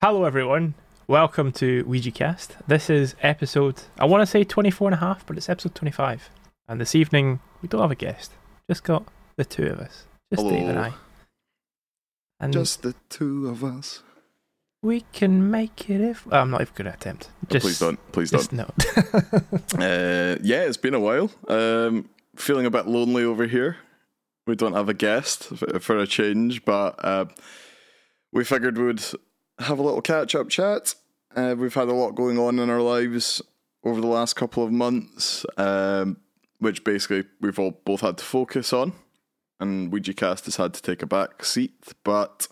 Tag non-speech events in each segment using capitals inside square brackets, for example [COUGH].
Hello, everyone. Welcome to Ouija Cast. This is episode, I want to say 24 and a half, but it's episode 25. And this evening, we don't have a guest, just got the two of us, just Hello. Dave and I. And Just the two of us. we can make it if. I'm not even going to attempt. Just, please don't. Please don't. no. [LAUGHS] Uh, yeah, it's been a while. Um, feeling a bit lonely over here. We don't have a guest for a change, but uh, we figured we'd have a little catch up chat. Uh, we've had a lot going on in our lives over the last couple of months, um, which basically we've all both had to focus on. And Ouija Cast has had to take a back seat, but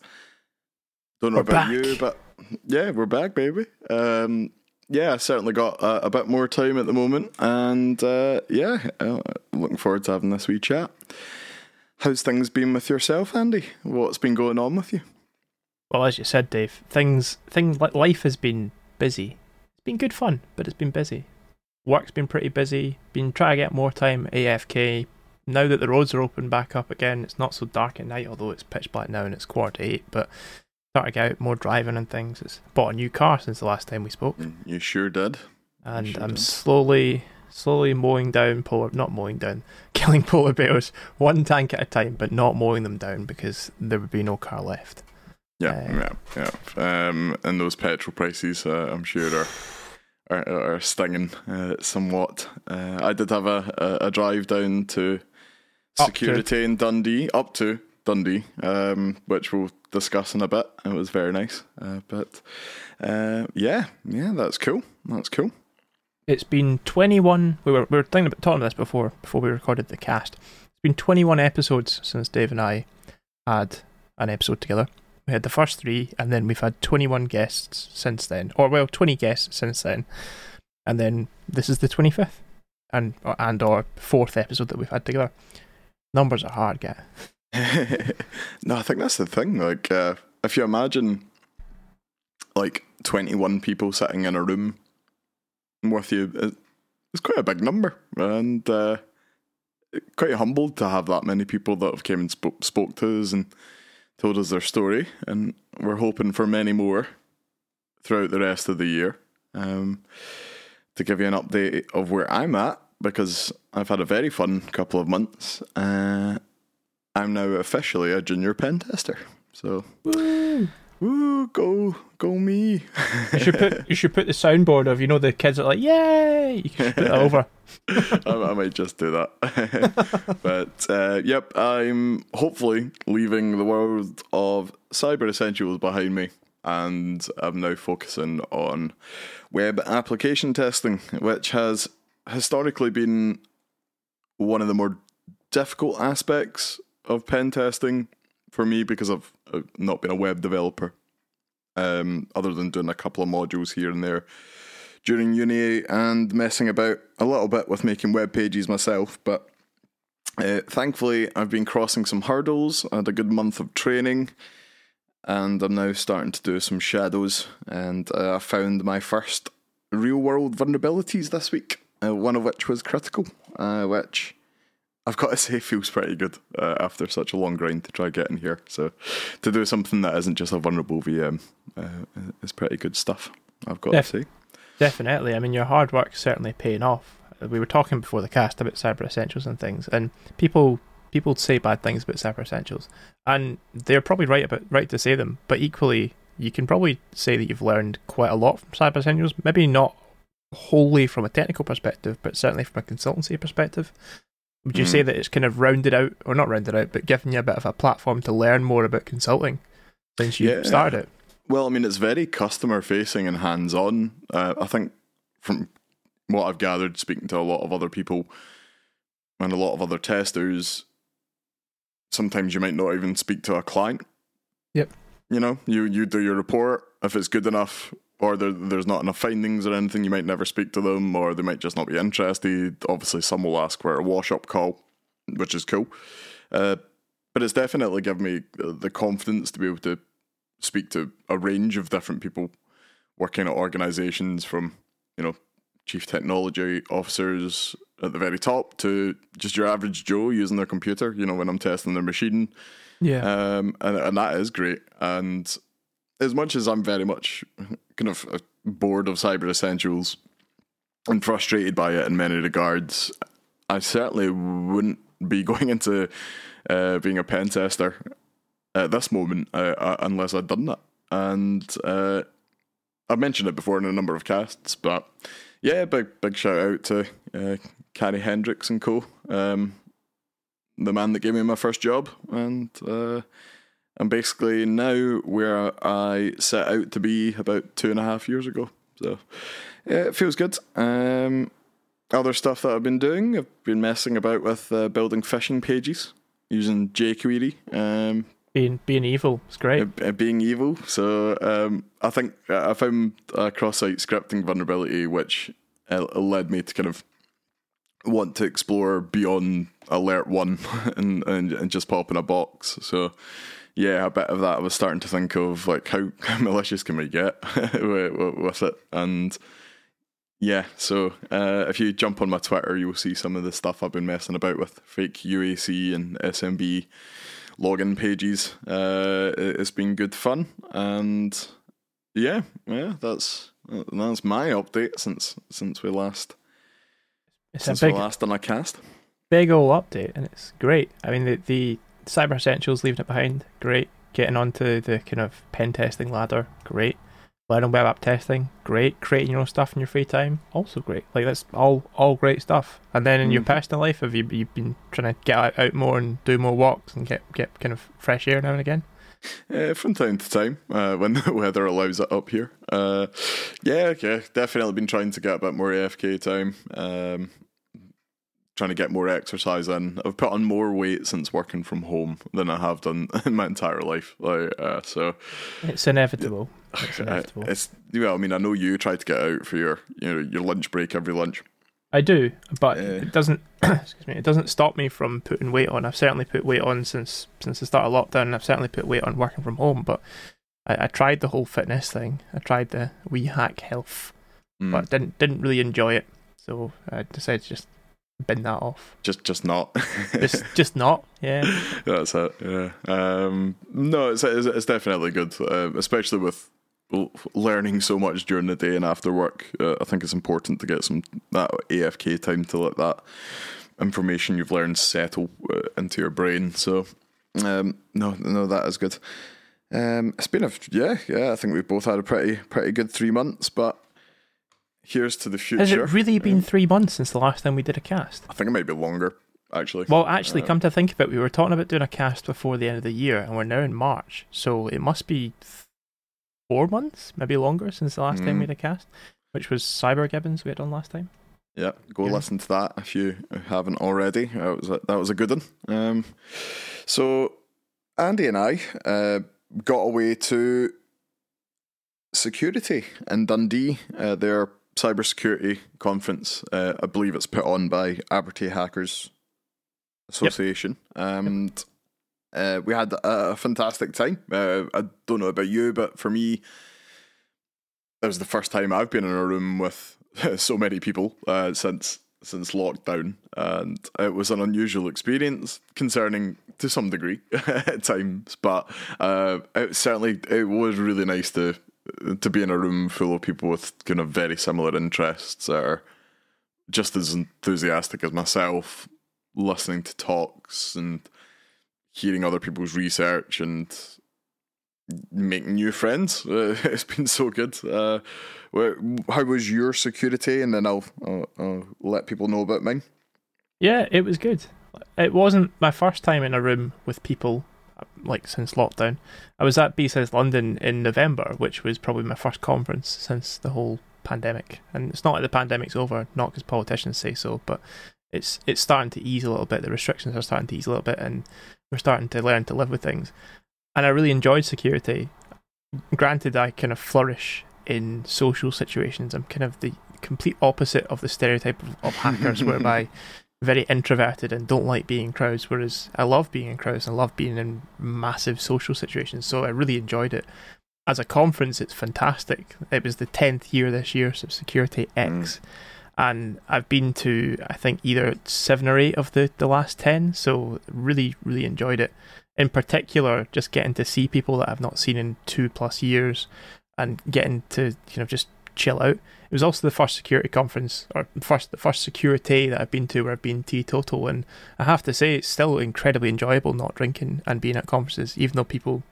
don't know We're about back. you, but yeah, we're back, baby. Um, yeah, I certainly got uh, a bit more time at the moment, and uh, yeah, uh, looking forward to having this wee chat. How's things been with yourself, Andy? What's been going on with you? Well, as you said, Dave, things, things like life has been busy. It's been good fun, but it's been busy. Work's been pretty busy. Been trying to get more time AFK. Now that the roads are open back up again, it's not so dark at night, although it's pitch black now and it's quarter to eight. But starting to get out more driving and things. It's bought a new car since the last time we spoke, Mm, You sure did. and sure I'm did. slowly, slowly mowing down polar, not mowing down, [LAUGHS] killing polar bears one tank at a time, but not mowing them down because there would be no car left. Yeah, Uh, yeah, yeah. Um, and those petrol prices, uh, I'm sure, are are, are stinging uh, somewhat. Uh, I did have a, a, a drive down to Up to. Securi-Tay in Dundee, up to Dundee, um, which we'll discuss in a bit. It was very nice, uh, but uh, yeah, yeah, that's cool. That's cool. It's been 21. We were we were thinking about talking about this before before we recorded the cast. It's been 21 episodes since Dave and I had an episode together. We had the first three, and then we've had 21 guests since then, or well, 20 guests since then, and then this is the 25th and or, and our fourth episode that we've had together. Numbers are hard, get. [LAUGHS] no, I think that's the thing. Like, uh, if you imagine, like, 21 people sitting in a room with you, it's quite a big number. And uh, quite humbled to have that many people that have came and spoke to us and told us their story. And we're hoping for many more throughout the rest of the year. Um, to give you an update of where I'm at, because I've had a very fun couple of months. Uh, I'm now officially a junior pen tester. So, Woo! Woo, go, go me. You should put you should put the soundboard of you know the kids are like yay. You should put it [LAUGHS] over. I, I might just do that. [LAUGHS] but uh, yep, I'm hopefully leaving the world of cyber essentials behind me, and I'm now focusing on web application testing, which has historically been one of the more difficult aspects of pen testing for me because I've not been a web developer. Um, other than doing a couple of modules here and there during uni and messing about a little bit with making web pages myself. But uh, thankfully, I've been crossing some hurdles. I had a good month of training, and I'm now starting to do some shadows. And uh, I found my first real world vulnerabilities this week, uh, one of which was critical, uh, which. I've got to [LAUGHS] say, feels pretty good uh, after such a long grind to try getting here. So, to do something that isn't just a vulnerable VM uh, is pretty good stuff. I've got Def- to say. Definitely. I mean, your hard work's certainly paying off. We were talking before the cast about cyber essentials and things, and people people say bad things about cyber essentials, and they're probably right about right to say them. But equally, you can probably say that you've learned quite a lot from cyber essentials. Maybe not wholly from a technical perspective, but certainly from a consultancy perspective. Would you Mhm. say that it's kind of rounded out, or not rounded out, but given you a bit of a platform to learn more about consulting since you Yeah. started it? Well, I mean, it's very customer facing and hands on. Uh, I think from what I've gathered, speaking to a lot of other people and a lot of other testers, sometimes you might not even speak to a client. Yep. You know, you, you do your report. If it's good enough or there, there's not enough findings or anything, you might never speak to them or they might just not be interested. Obviously, some will ask for a wash up call, which is cool. Uh, but it's definitely given me uh, the confidence to be able to speak to a range of different people working at organizations from, you know, chief technology officers at the very top to just your average Joe using their computer, you know, when I'm testing their machine. Yeah. Um, and, and that is great. And as much as I'm very much kind of bored of Cyber Essentials and frustrated by it in many regards, I certainly wouldn't be [LAUGHS] going into uh, being a pen tester at this moment uh, uh, unless I'd done that. And uh, I've mentioned it before in a number of casts, but yeah, big big shout out to uh, Carrie Hendricks and co. Um, the man that gave me my first job, and uh, I'm basically now where I set out to be about two and a half years ago. So yeah, it feels good. Um, other stuff that I've been doing, I've been messing about with uh, building phishing pages using jQuery. Um, being being evil, it's great. uh, being evil. So um, I think I found a cross-site scripting vulnerability, which uh, led me to kind of want to explore beyond alert one [LAUGHS] and, and and just pop in a box. So yeah, a bit of that. I was starting to think of like how, [LAUGHS] how malicious can we get [LAUGHS] with, it, and yeah. So uh, if you jump on my Twitter, you'll see some of the stuff I've been messing about with fake UAC and SMB login pages. Uh, it's been good fun, and yeah, yeah, that's that's my update since since we last It's since a big, we last done a cast. big old update, and it's great. I mean, the, the Cyber Essentials leaving it behind, great. Getting onto the kind of pen testing ladder, great. Learning web app testing, great. Creating your own stuff in your free time, also great. Like that's all all great stuff. And then in your Mhm. personal life, have you you been trying to get out, more and do more walks and get get kind of fresh air now and again? Uh, from time to time, uh, [LAUGHS] when the weather allows it up here. Uh, yeah, okay, definitely been trying to get a bit more AFK time. Um, trying to get more exercise in. I've put on more weight since working from home than I have done [LAUGHS] in my entire life. Like, uh, so It's inevitable. It's [SIGHS] inevitable. it's well. I mean, I know you try to get out for your you know your lunch break every lunch. I do, but Uh, it doesn't. [COUGHS] excuse me. It doesn't stop me from putting weight on. I've certainly put weight on since since the start of lockdown. and I've certainly put weight on working from home. But I, I tried the whole fitness thing. I tried the we hack health, Mm. but didn't didn't really enjoy it. So I decided to just bin that off. just just not. [LAUGHS] Just just not. Yeah. That's it. Yeah. Um, no, it's, it's it's definitely good, uh, especially with learning so much during the day and after work. Uh, I think it's important to get some that AFK time to let that information you've learned settle uh, into your brain. So, um, no, no, that is good. Um, it's been a yeah, yeah. I think we've both had a pretty pretty good three months, but. Here's to the future. Has it really been three months since the last time we did a cast? I think it might be longer, actually. Well, actually, Uh, come to think of it, we were talking about doing a cast before the end of the year, and we're now in March, so it must be four months, maybe longer, since the last time Mm. we did a cast, which was Cyber Gibbons we had on last time. Yeah, go Yeah. listen to that if you haven't already. That was a, that was a good one. Um, so Andy and I uh, got away to Securi-Tay in Dundee. Uh, their cybersecurity conference. Uh, I believe it's put on by Abertay Hackers Association, and uh, we had a, a fantastic time. Uh, I don't know about you, but for me, it was the first time I've been in a room with [LAUGHS] so many people uh, since since lockdown, and it was an unusual experience, concerning to some degree [LAUGHS] at times. But uh, it certainly it was really nice to to be in a room full of people with kind of very similar interests are just as enthusiastic as myself, listening to talks and hearing other people's research and making new friends. [LAUGHS] It's been so good. Uh, how was your Securi-Tay? And then I'll, I'll, I'll let people know about mine. Yeah, it was good. It wasn't my first time in a room with people, like since lockdown. I was at BSides London in November, which was probably my first conference since the whole pandemic. And it's not like the pandemic's over, not because politicians say so, but it's it's starting to ease a little bit. The restrictions are starting to ease a little bit, and we're starting to learn to live with things. And I really enjoyed Securi-Tay. Granted, I kind of flourish in social situations. I'm kind of the complete opposite of the stereotype of, of hackers, [LAUGHS] whereby very introverted and don't like being in crowds, whereas I love being in crowds and love being in massive social situations. So I really enjoyed it. As a conference, it's fantastic. It was the 10th year this year, so Securi-Tay X. Mm. And I've been to, I think, either seven or eight of the, the last 10. So really, really enjoyed it. in particular, just getting to see people that I've not seen in two plus years, and getting to you know just chill out. It was also the first security conference or first the first Securi-Tay that I've been to where I've been teetotal, and I have to say it's still incredibly enjoyable not drinking and being at conferences, even though people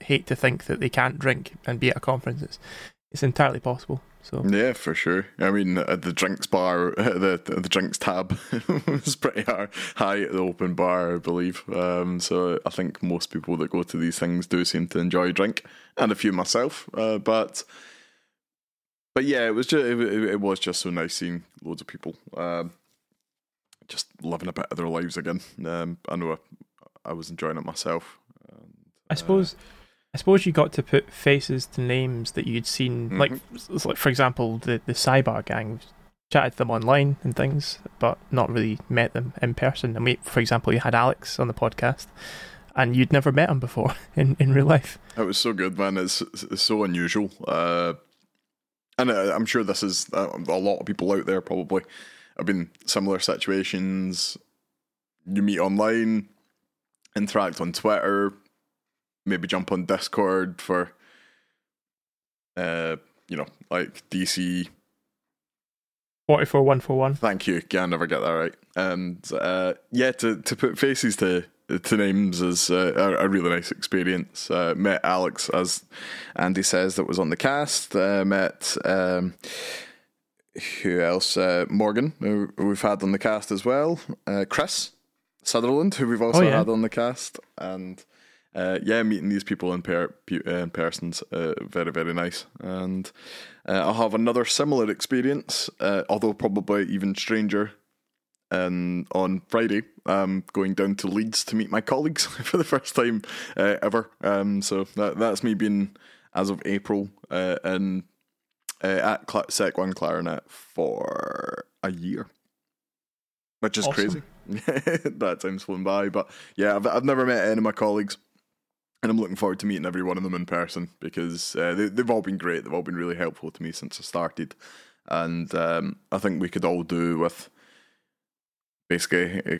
hate to think that they can't drink and be at a conference. It's, it's entirely possible. So yeah, for sure. I mean, uh, the drinks bar, [LAUGHS] the the drinks tab [LAUGHS] was pretty high, high at the open bar, I believe. Um, so I think most people that go to these things do seem to enjoy drink, and a few myself. Uh, but but yeah, it was just it, it, was just so nice seeing loads of people um, just living a bit of their lives again. Um, I know I, I, was enjoying it myself. And, I suppose. Uh, I suppose you got to put faces to names that you'd seen, mm-hmm. like, like for example, the the Cyber Gang. Chatted to them online and things, but not really met them in person. And we, for example, you had Alex on the podcast, and you'd never met him before [LAUGHS] in, in real life. It was so good, man. It's, it's so unusual. Uh, and uh, I'm sure this is uh, a lot of people out there probably have been similar situations. You meet online, interact on Twitter, maybe jump on Discord for, uh, you know, like DC. 44141. Thank you. Can never get that right. And uh, yeah, to, to put faces to to names is uh, a, really nice experience. Uh, met Alex, as Andy says, that was on the cast. Uh, met um, who else? Uh, Morgan, who we've had on the cast as well. Uh, Chris Sutherland, who we've also oh, yeah. had on the cast, and uh, yeah, meeting these people in, per- in person's very very nice. And I'll have another similar experience, although probably even stranger and on Friday, I'm going down to Leeds to meet my colleagues [LAUGHS] for the first time uh, ever. Um, so that, that's me being, as of April, uh, in, uh, at Cl- Sec 1 Claranet for a year, which is awesome. crazy. [LAUGHS] that time's flown by. But yeah, I've, I've never met any of my colleagues. And I'm looking forward to meeting every one of them in person because uh, they, they've all been great. They've all been really helpful to me since I started. And um, I think we could all do with basically uh,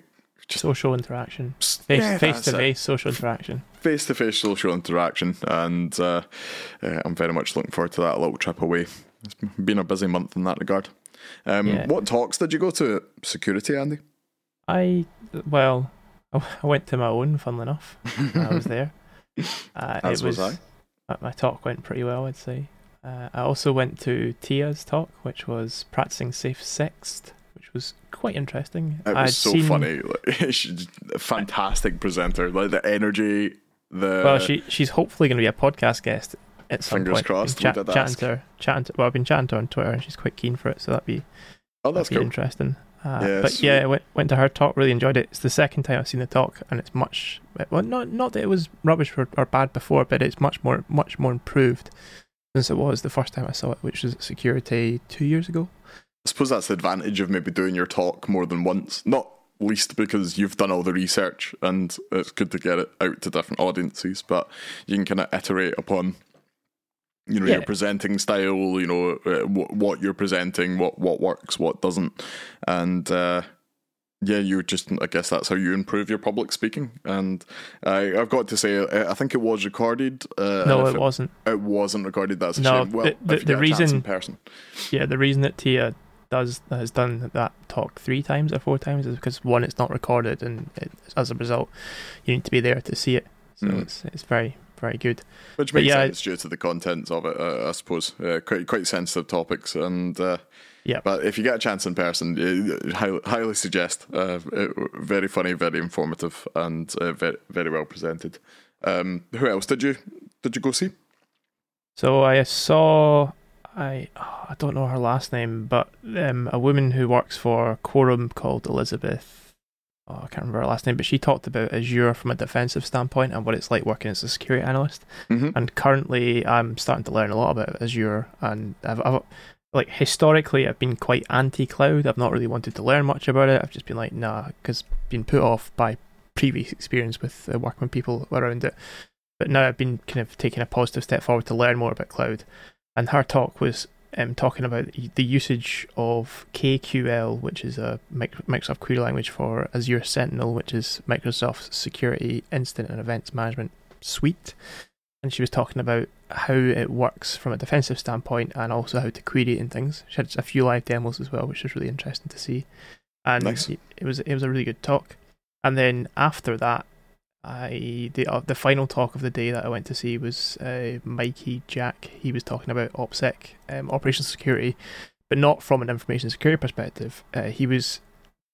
just social interaction, face yeah, face to face social interaction, face to face social interaction, and uh, uh, I'm very much looking forward to that little trip away. It's been a busy month in that regard. Um, yeah. What talks did you go to Securi-Tay, Andy? I well, I went to my own. Funnily enough, I was there. [LAUGHS] Uh, As it was, was I. My talk went pretty well, I'd say. Uh, I also went to Tia's talk, which was practicing safe sex which was quite interesting. It was I'd so seen... funny. Like, [LAUGHS] she's a fantastic presenter. Like the energy, the well, she she's hopefully going to be a podcast guest at some Fingers point. crossed. Chat, chatting to her, chatting to, well, I've been chatting to her on Twitter, and she's quite keen for it. So that'd be oh, that's cool. interesting. Uh, yeah, but yeah, went, went to her talk. Really enjoyed it. It's the second time I've seen the talk, and it's much well, not not that it was rubbish or, or bad before, but it's much more much more improved since it was the first time I saw it, which was at Securi-Tay two years ago. I suppose that's the advantage of maybe doing your talk more than once. Not least because you've done all the research and it's good to get it out to different audiences, but you can kind of iterate upon you know yeah. your presenting style, you know uh, what, what you're presenting, what what works, what doesn't, and uh, yeah, you just I guess that's how you improve your public speaking. And I, I've got to say, I think it was recorded. Uh, no, it, it, wasn't. It wasn't recorded. That's a no, shame. Well, the, the, the reason in person, yeah, the reason that Tia does has done that talk three times or four times is because one, it's not recorded, and it, as a result, you need to be there to see it. So mm. it's it's very very good. Which makes yeah, sense due to the contents of it, uh, I suppose. Uh, quite quite sensitive topics, and uh, yeah. But if you get a chance in person, highly, highly suggest. Uh, very funny, very informative, and uh, very very well presented. Um, who else did you did you go see? So I saw I oh, I don't know her last name, but um, a woman who works for Quorum called Elizabeth. Oh, I can't remember her last name, but she talked about Azure from a defensive standpoint and what it's like working as a security analyst. Mm-hmm. And currently, I'm starting to learn a lot about Azure, and I've, I've like historically, I've been quite anti-cloud. I've not really wanted to learn much about it. I've just been like, nah, because been put off by previous experience with uh, working with people around it. But now I've been kind of taking a positive step forward to learn more about cloud and her talk was um, talking about the usage of KQL, which is a Microsoft query language for Azure Sentinel, which is Microsoft's security incident and events management suite. And she was talking about how it works from a defensive standpoint and also how to query it and things. She had a few live demos as well, which was really interesting to see. And nice. it was it was a really good talk. And then after that, I the uh, the final talk of the day that I went to see was uh, Mikey Jack. He was talking about OPSEC, um, operational security, but not from an information security perspective. Uh, he was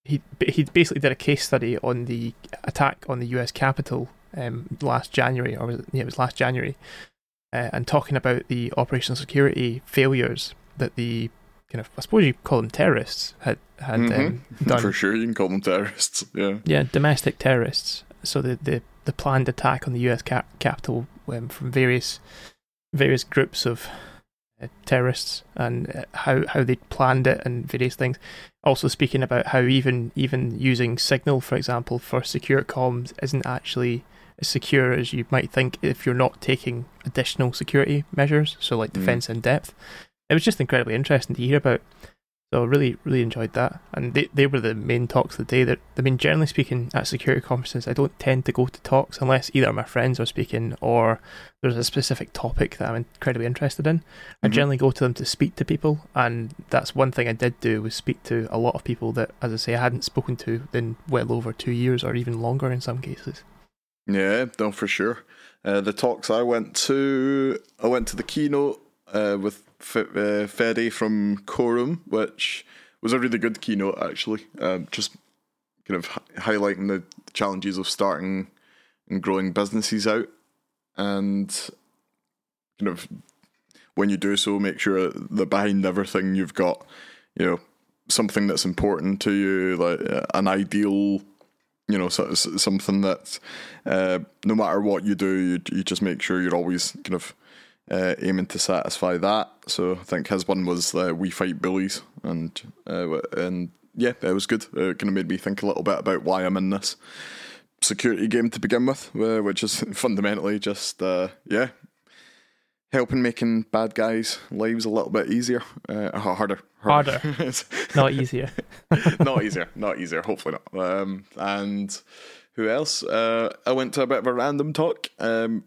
he he basically did a case study on the attack on the U.S. Capitol um, last January, or was it, yeah, it was last January, uh, and talking about the operational security failures that the kind of I suppose you call them terrorists had had mm-hmm. um, [LAUGHS] done. For sure, you can call them terrorists. Yeah, yeah, domestic terrorists so the, the, the planned attack on the U.S. Cap- capital um, from various various groups of uh, terrorists and uh, how how they planned it and various things. Also speaking about how even even using Signal, for example, for secure comms isn't actually as secure as you might think if you're not taking additional security measures, so like mm. defense mm. in depth. It was just incredibly interesting to hear about so I really, really enjoyed that. And they, they were the main talks of the day. That I mean, generally speaking, at security conferences, I don't tend to go to talks unless either my friends are speaking or there's a specific topic that I'm incredibly interested in. Mm-hmm. I generally go to them to speak to people, and that's one thing I did do was speak to a lot of people that, as I say, I hadn't spoken to in well over two years or even longer in some cases. Yeah, no, for sure. Uh, the talks I went to, I went to the keynote uh, with F- uh, from Quorum, which was a really good keynote actually. Um, just kind of hi- highlighting the challenges of starting and growing businesses out, and kind of when you do so, make sure that behind everything you've got, you know, something that's important to you, like uh, an ideal you know, so, something that uh, no matter what you do, you, you just make sure you're always kind of uh, aiming to satisfy that. So I think his one was uh, "We Fight Bullies," and uh, and yeah, it was good. It kind of made me think a little bit about why I'm in this security game to begin with, uh, which is [LAUGHS] fundamentally just uh, yeah, helping making bad guys' lives a little bit easier, uh, harder, harder, harder. [LAUGHS] not easier, [LAUGHS] not easier, not easier. Hopefully not. Um, and who else? Uh, I went to a bit of a random talk. Um,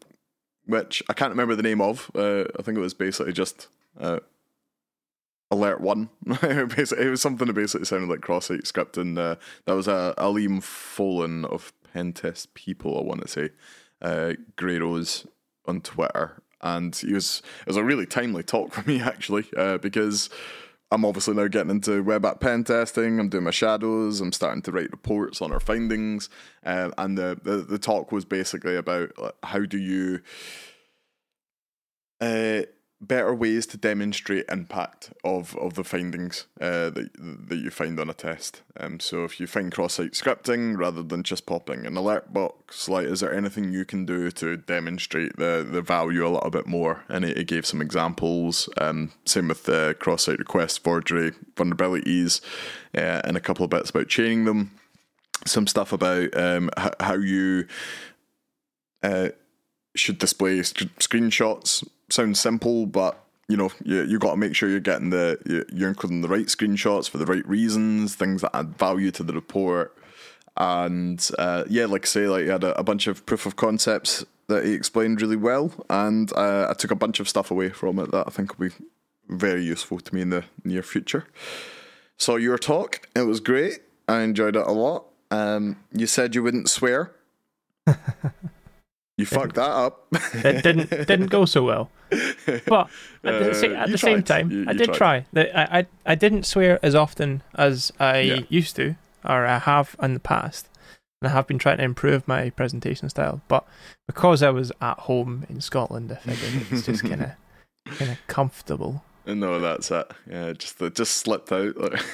which I can't remember the name of. Uh, I think it was basically just uh, Alert One. [LAUGHS] basically, it was something that basically sounded like cross-site scripting. Uh, that was uh, Aleem Folan of Pentest People, I want to say, uh, Grey Rose on Twitter, and he was it was a really timely talk [LAUGHS] for me actually uh, because I'm obviously now getting into web app pen testing. I'm doing my shadows. I'm starting to write reports on our findings. Uh, and the, the, the talk was basically about how do you uh, better ways to demonstrate impact of, of the findings uh, that that you find on a test. Um, so if you find cross-site scripting rather than just popping an alert box, like is there anything you can do to demonstrate the, the value a little bit more? And it, it gave some examples. Um, same with the cross-site request forgery vulnerabilities, uh, and a couple of bits about chaining them. Some stuff about um, h- how you. Uh, should display sc- screenshots sounds simple, but you know you you got to make sure you're getting the you're including the right screenshots for the right reasons, things that add value to the report, and uh, yeah, like I say, like you had a, a, bunch of proof of concepts that he explained really well, and uh, I took a bunch of stuff away from it that I think will be very useful to me in the near future. So your talk, it was great. I enjoyed it a lot. Um, you said you wouldn't swear. [LAUGHS] You fucked that up. it didn't didn't go so well. But at the, uh, at the same time, you, you I did tried. try. I, I I didn't swear as often as I yeah. used to, or I have in the past, and I have been trying to improve my presentation style. But because I was at home in Scotland, I figured it's just kind of [LAUGHS] kind of comfortable. No, that's it. Yeah, just just slipped out. [LAUGHS]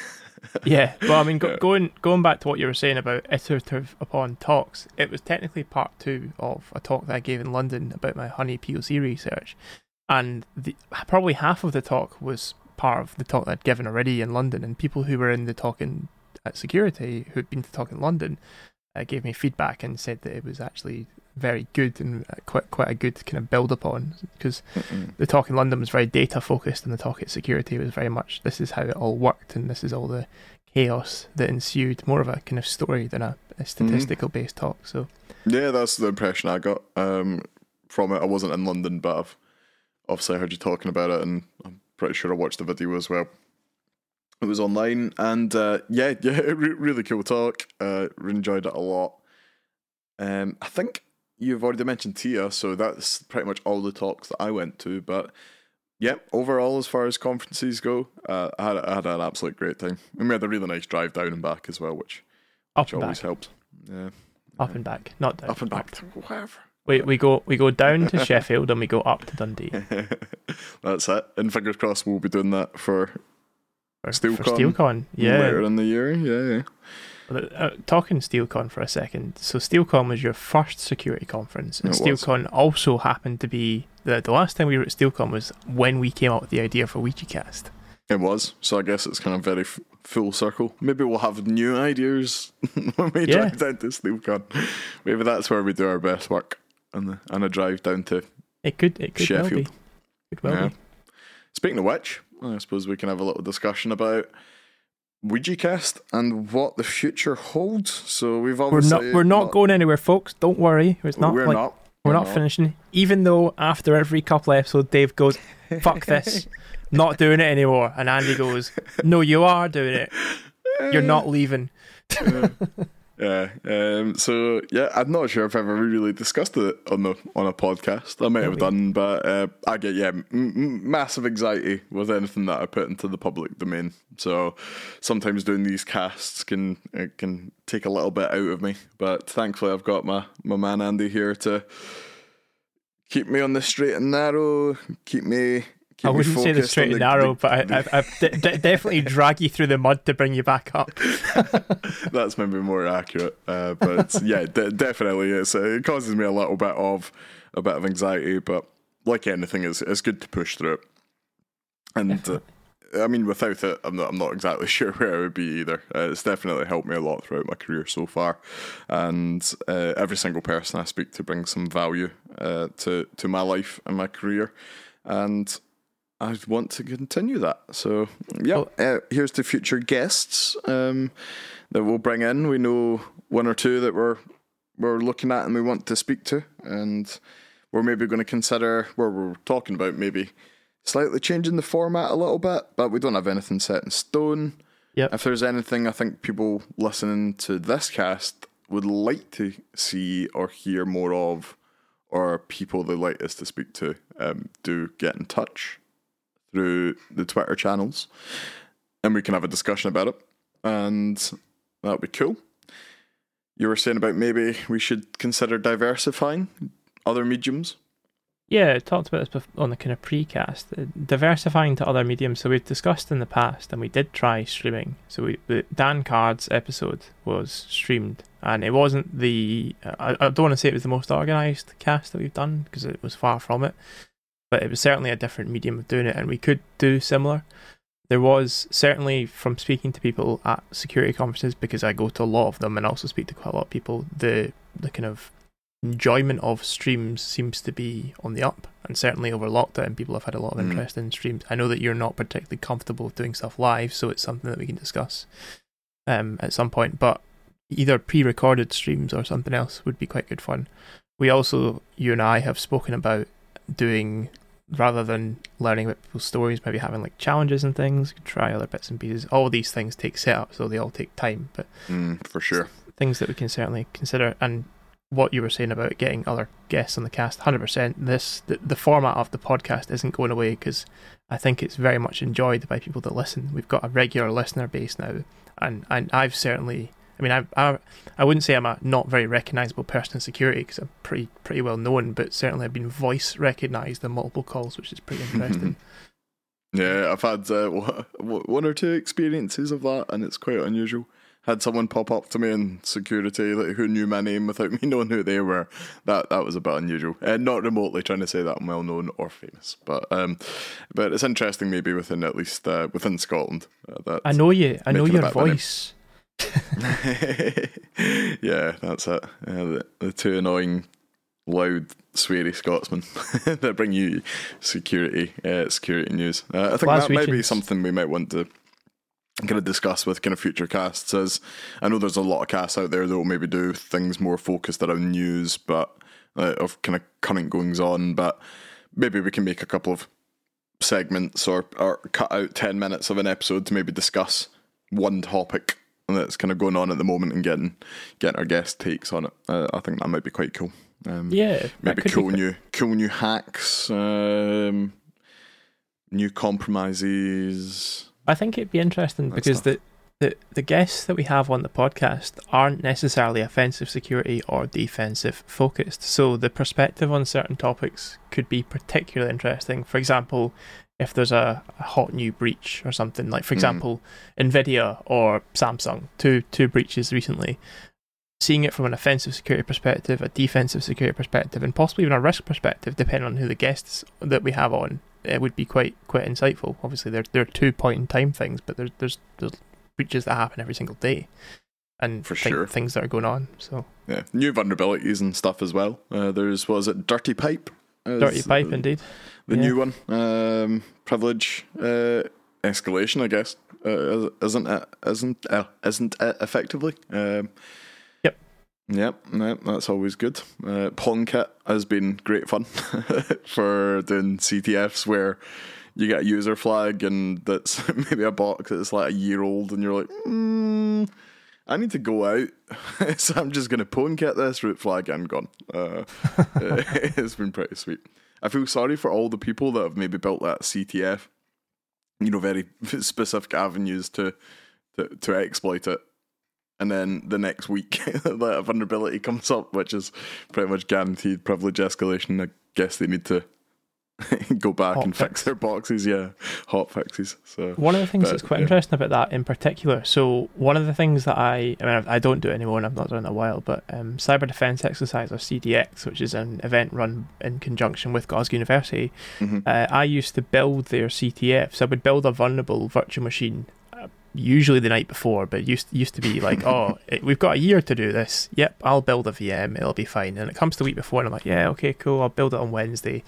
[LAUGHS] yeah, but I mean, go, going going back to what you were saying about iterative upon talks, it was technically part two of a talk that I gave in London about my honeypot research, and the, probably half of the talk was part of the talk that I'd given already in London, and people who were in the talk in at Securi-Tay who'd been to talk in London uh, gave me feedback and said that it was actually very good and quite quite a good kind of build upon because Mm-mm. the talk in London was very data focused and the talk at Securi-Tay was very much this is how it all worked and this is all the chaos that ensued. More of a kind of story than a, a statistical based talk. So Yeah, that's the impression I got um, from it. I wasn't in London, but I've obviously heard you talking about it, and I'm pretty sure I watched the video as well. It was online, and uh, yeah, [LAUGHS] yeah, re- really cool talk. Uh, enjoyed it a lot. Um, I think you've already mentioned Tia, so that's pretty much all the talks that I went to. But yeah, overall, as far as conferences go, uh, I, had, I had an absolute great time. And we had a really nice drive down and back as well, which, up which always back, helps. Yeah, up and back, not down. up and back, whatever. We we go we go down to Sheffield and we go up to Dundee [LAUGHS] That's it. And fingers crossed we'll be doing that for for, SteelCon for SteelCon. Yeah, later in the year. Yeah, yeah. Uh, talking SteelCon for a second. So SteelCon was your first security conference, and It was. SteelCon also happened to be the the last time we were at SteelCon was when we came up with the idea for WikiCast. It was. So I guess it's kind of very f- full circle. Maybe we'll have new ideas [LAUGHS] when we Yeah. drive down to SteelCon. Maybe that's where we do our best work on the on a drive down to. It could it could well be. Sheffield. Could well Yeah. be. Speaking of which, I suppose we can have a little discussion about WouijaCast and what the future holds. So we've We're not we're not going anywhere, folks. Don't worry. It's not we're like not. we're not finishing. Even though after every couple episodes, Dave goes, "Fuck this." [LAUGHS] Not doing it anymore, and Andy goes, "No, you are doing it. You're not leaving." [LAUGHS] Yeah. Um, so yeah, I'm not sure if I've ever really discussed it on the on a podcast. I might have done, but uh, I get yeah m- m- massive anxiety with anything that I put into the public domain. So sometimes doing these casts can it can take a little bit out of me. But thankfully, I've got my my man Andy here to keep me on the straight and narrow. Keep me. Keep I wouldn't say the straight and narrow, the- but I, I, I de- definitely drag you through the mud to bring you back up. [LAUGHS] That's maybe more accurate, uh, but yeah, de- definitely, it's, uh, it causes me a little bit of a bit of anxiety. But like anything, it's it's good to push through it. And uh, I mean, without it, I'm not I'm not exactly [LAUGHS] sure where I would be either. Uh, it's definitely helped me a lot throughout my career so far, and uh, every single person I speak to brings some value uh, to to my life and my career, and I want to continue that. So, yeah, uh, here's to future guests um, that we'll bring in. We know one or two that we're we're looking at and we want to speak to, and we're maybe going to consider where we're talking about maybe slightly changing the format a little bit, but we don't have anything set in stone. If there's anything I think people listening to this cast would like to see or hear more of, or people they'd like us to speak to, um, do get in touch through the Twitter channels, and we can have a discussion about it, and that'd be cool. You were saying about maybe we should consider diversifying other mediums. Yeah, I talked about this on the kind of precast, uh, diversifying to other mediums. So we've discussed in the past, and we did try streaming. So we, the Dan Card's episode was streamed, and it wasn't the. I, I don't want to say it was the most organised cast that we've done because it was far from it, but it was certainly a different medium of doing it, and we could do similar. There was certainly from speaking to people at security conferences because I go to a lot of them and also speak to quite a lot of people. The the kind of enjoyment of streams seems to be on the up, and certainly over lockdown, people have had a lot of Mm. interest in streams. I know that you're not particularly comfortable with doing stuff live, so it's something that we can discuss um, at some point. But either pre-recorded streams or something else would be quite good fun. We also, you and I, have spoken about doing rather than learning about people's stories, maybe having like challenges and things. Try other bits and pieces. All these things take setup, so they all take time, but Mm, for sure. things that we can certainly consider. And what you were saying about getting other guests on the cast, hundred percent. This the, the format of the podcast isn't going away because I think it's very much enjoyed by people that listen. We've got a regular listener base now, and and I've certainly. I mean, I, I I wouldn't say I'm a not very recognizable person in security because I'm pretty pretty well known, but certainly I've been voice recognized in multiple calls, which is pretty [LAUGHS] interesting. Yeah, I've had uh, [LAUGHS] one or two experiences of that, and it's quite unusual. Had someone pop up to me in Securi-Tay like, who knew my name without me [LAUGHS] knowing who they were. That that was a bit unusual. Uh, not remotely trying to say that I'm well known or famous, but um, but it's interesting maybe within at least uh, within Scotland. Uh, that I know you. I know your voice. [LAUGHS] yeah, that's it. Uh, the, the two annoying loud, sweary Scotsmen [LAUGHS] that bring you security uh, security news. Uh, I think Last that might be something we might want to kind of discuss with kind of future casts. As I know there's a lot of casts out there that will maybe do things more focused around news, but uh, of kind of current goings on. But maybe we can make a couple of segments or or cut out ten minutes of an episode to maybe discuss one topic that's kind of going on at the moment and getting getting our guest takes on it. Uh, I think that might be quite cool. Um, Yeah, maybe cool new cool new hacks, um, new compromises. I think it'd be interesting because stuff. the, the the guests that we have on the podcast aren't necessarily offensive security or defensive focused. So the perspective on certain topics could be particularly interesting. For example, if there's a, a hot new breach or something like, for Mm. example, Nvidia or Samsung, two two breaches recently. Seeing it from an offensive security perspective, a defensive security perspective, and possibly even a risk perspective, depending on who the guests that we have on, it would be quite quite insightful. Obviously, they're they're two point in time things, but there's there's there's breaches that happen every single day, and For sure. things that are going on. So Yeah, new vulnerabilities and stuff as well. Uh, there's was it Dirty Pipe? Dirty pipe, the- indeed. The Yeah. new one, um, privilege uh, escalation, I guess, uh, isn't it? Isn't uh, isn't it effectively? Um, Yep. Yep, no, that's always good. Uh, PwnKit has been great fun [LAUGHS] for doing CTFs where you get a user flag and that's [LAUGHS] maybe a box that's like a year old, and you're like, mm, I need to go out, [LAUGHS] so I'm just going to PwnKit this root flag and gone. Uh, [LAUGHS] [LAUGHS] it's been pretty sweet. I feel sorry for all the people that have maybe built that CTF, you know, very specific avenues to to, to exploit it. And then the next week, that vulnerability comes up, which is pretty much guaranteed privilege escalation. I guess they need to [LAUGHS] go back Hot and fix fix. their boxes. Yeah, hot fixes. So One of the things But, that's quite yeah. interesting about that in particular. So one of the things that I, I mean, I don't do it anymore, and I've not done it in a while. But um, Cyber Defense Exercise or CDX, which is an event run in conjunction with Glasgow University, mhm. uh, I used to build their CTFs. I would build a vulnerable virtual machine, uh, usually the night before, but used used to be like, [LAUGHS] oh, it, we've got a year to do this. Yep, I'll build a VM. It'll be fine. And it comes the week before, and I'm like, yeah, okay, cool. I'll build it on Wednesday.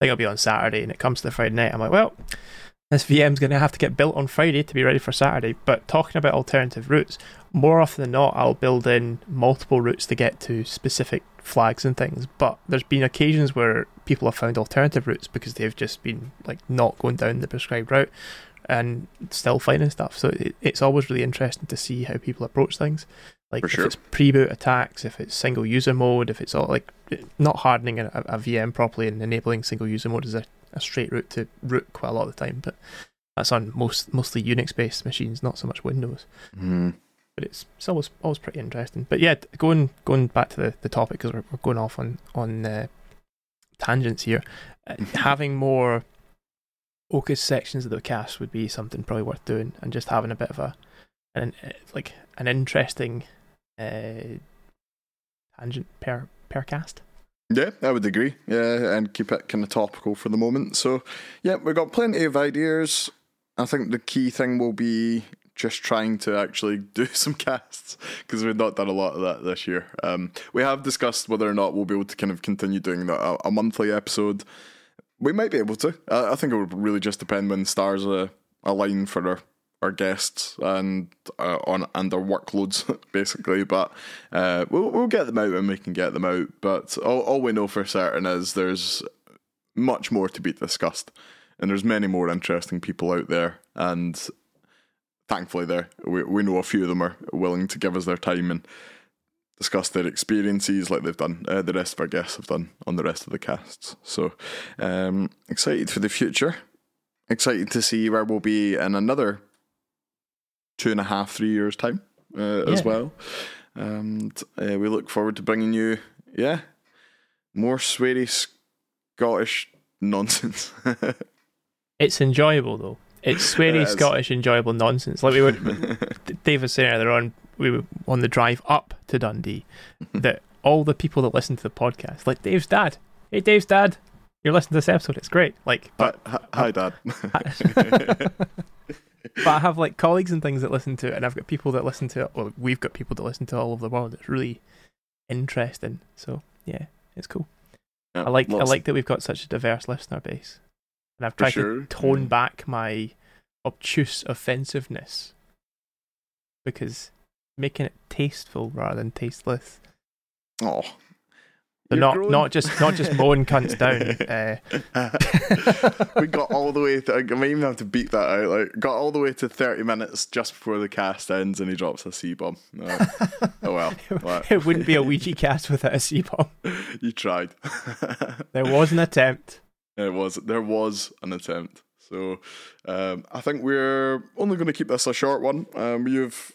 I think it'll be on Saturday, and it comes to the Friday night. I'm like, well, this VM's going to have to get built on Friday to be ready for Saturday. But talking about alternative routes, more often than not, I'll build in multiple routes to get to specific flags and things. But there's been occasions where people have found alternative routes because they've just been like not going down the prescribed route and still finding stuff. So it, it's always really interesting to see how people approach things. Like if it's pre-boot attacks, if it's single user mode, if it's all like not hardening a, a VM properly and enabling single user mode is a, a straight route to root quite a lot of the time. But that's on most mostly Unix based machines, not so much Windows. Mhm. But it's, it's always always pretty interesting. But yeah, going going back to the, the topic because we're, we're going off on on uh, tangents here. Uh, [LAUGHS] having more focused sections of the cast would be something probably worth doing, and just having a bit of a an uh, like an interesting uh, tangent per per. Yeah, I would agree. Yeah, and keep it kind of topical for the moment. So, yeah, we've got plenty of ideas. I think the key thing will be just trying to actually [LAUGHS] do some casts because we've not done a lot of that this year. Um, we have discussed whether or not we'll be able to kind of continue doing that a, a monthly episode. We might be able to. I, I think it would really just depend when stars uh, align for our our guests and uh, on and their workloads [LAUGHS] basically. But uh, we'll we'll get them out when we can get them out. But all, all we know for certain is there's much more to be discussed, and there's many more interesting people out there. And thankfully, there we we know a few of them are willing to give us their time and discuss their experiences like they've done. Uh, the rest of our guests have done on the rest of the casts. So um, excited for the future. Excited to see where we'll be in another two and a half, three years' time uh, as well. And uh, we look forward to bringing you, yeah, more sweary Scottish nonsense. [LAUGHS] It's enjoyable though. It's It sweary is. Scottish enjoyable nonsense. Like we were, [LAUGHS] Dave was saying earlier on, we were on the drive up to Dundee, [LAUGHS] that all the people that listen to the podcast, like Dave's dad, hey Dave's dad, you're listening to this episode, it's great. Like, but hi- hi, Dad. But I have like colleagues and things that listen to it, and I've got people that listen to it. Well, we've got people that listen to it all over the world. It's really interesting. So yeah, it's cool. Yeah, I like I like that we've got such a diverse listener base, and I've tried sure. to tone Mm. back my obtuse offensiveness because making it tasteful rather than tasteless. Oh, You're not not just not just mowing cunts down. Uh, [LAUGHS] we got all the way. To, I might even have to beat that out. Like, got all the way to thirty minutes just before the cast ends, and he drops a C bomb. [LAUGHS] oh well, Well, it wouldn't be a Ouija cast without a C bomb. [LAUGHS] you tried. There was an attempt. It was there was an attempt. So um, I think we're only going to keep this a short one. Um, you've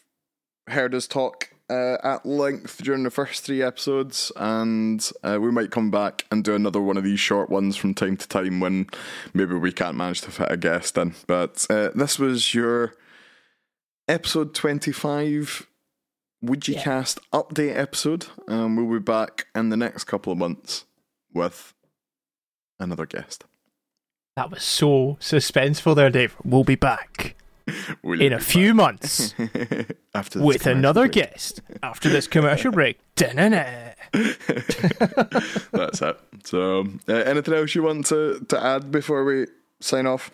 heard us talk uh, at length during the first three episodes, and uh, we might come back and do another one of these short ones from time to time when maybe we can't manage to fit a guest in. But uh, this was your episode twenty-five. Ouija Yeah. cast update episode? and we'll be back in the next couple of months with another guest. That was so suspenseful there, Dave. We'll be back [LAUGHS] We'll in a few months [LAUGHS] after this with another break. guest after this commercial [LAUGHS] break. That's it. So, uh, anything else you want to, to add before we sign off?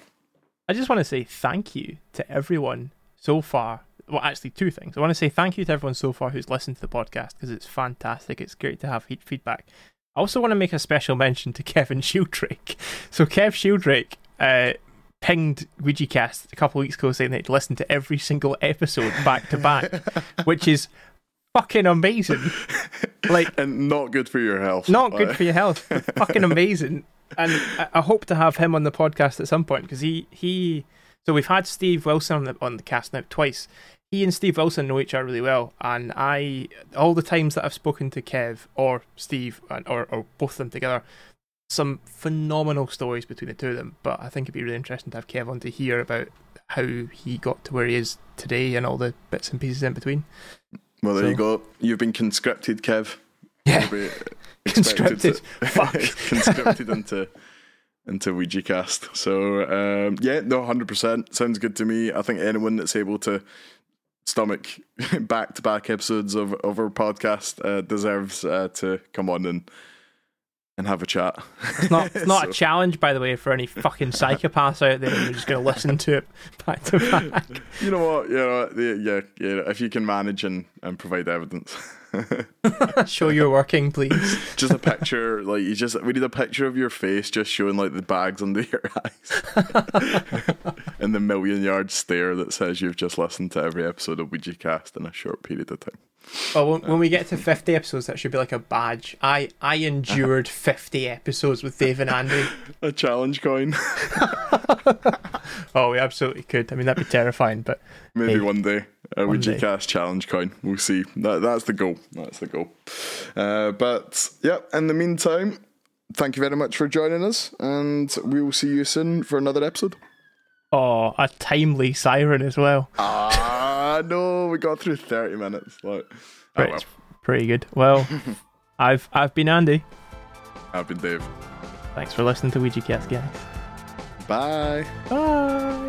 I just want to say thank you to everyone so far. Well, actually, two things. I want to say thank you to everyone so far who's listened to the podcast because it's fantastic. It's great to have feedback. I also want to make a special mention to Kevin Shielddrake. So, Kev Shielddrake uh, pinged Ouija Cast a couple of weeks ago saying that he'd listened to every single episode back to back, [LAUGHS] which is fucking amazing. Like, And not good for your health. not good for your health. [LAUGHS] fucking amazing. And I, I hope to have him on the podcast at some point because he he. So we've had Steve Wilson on the on the cast now twice. He and Steve Wilson know each other really well, and I all the times that I've spoken to Kev or Steve and- or or both of them together, some phenomenal stories between the two of them. But I think it'd be really interesting to have Kev on to hear about how he got to where he is today and all the bits and pieces in between. Well, there So- you go. You've been conscripted, Kev. Yeah, You'll be [LAUGHS] expected conscripted. to- [LAUGHS] Fuck. conscripted into into Ouija cast. So um, yeah, no, hundred percent sounds good to me. I think anyone that's able to stomach back to back episodes of of our podcast uh, deserves uh, to come on and and have a chat. It's not, it's not [LAUGHS] So- a challenge, by the way, for any fucking psychopaths out there who're just going to listen to it [LAUGHS] back to back. You know what? You know, yeah, yeah, yeah. If you can manage and, and provide evidence, [LAUGHS] Show you're working, please. just a picture, like you just we need a picture of your face, just showing like the bags under your eyes, and the million yard stare that says you've just listened to every episode of Ouija Cast in a short period of time. Well, when, when we get to 50 episodes, that should be like a badge. I, I endured [LAUGHS] 50 episodes with Dave and Andy. A challenge coin, [LAUGHS] Oh, we absolutely could. I mean, that'd be terrifying, but maybe Hey, one day. A one Ouija day. Cast challenge coin. We'll see. That, that's the goal. That's the goal. Uh, but yeah, in the meantime, thank you very much for joining us, and we will see you soon for another episode. Oh, a timely siren as well. Ah, no, we got through 30 minutes. Like, oh, Pretty, well. pretty good. Well, [LAUGHS] I've I've been Andy. I've been Dave. Thanks for listening to Ouija Cast, guys. Bye. Bye.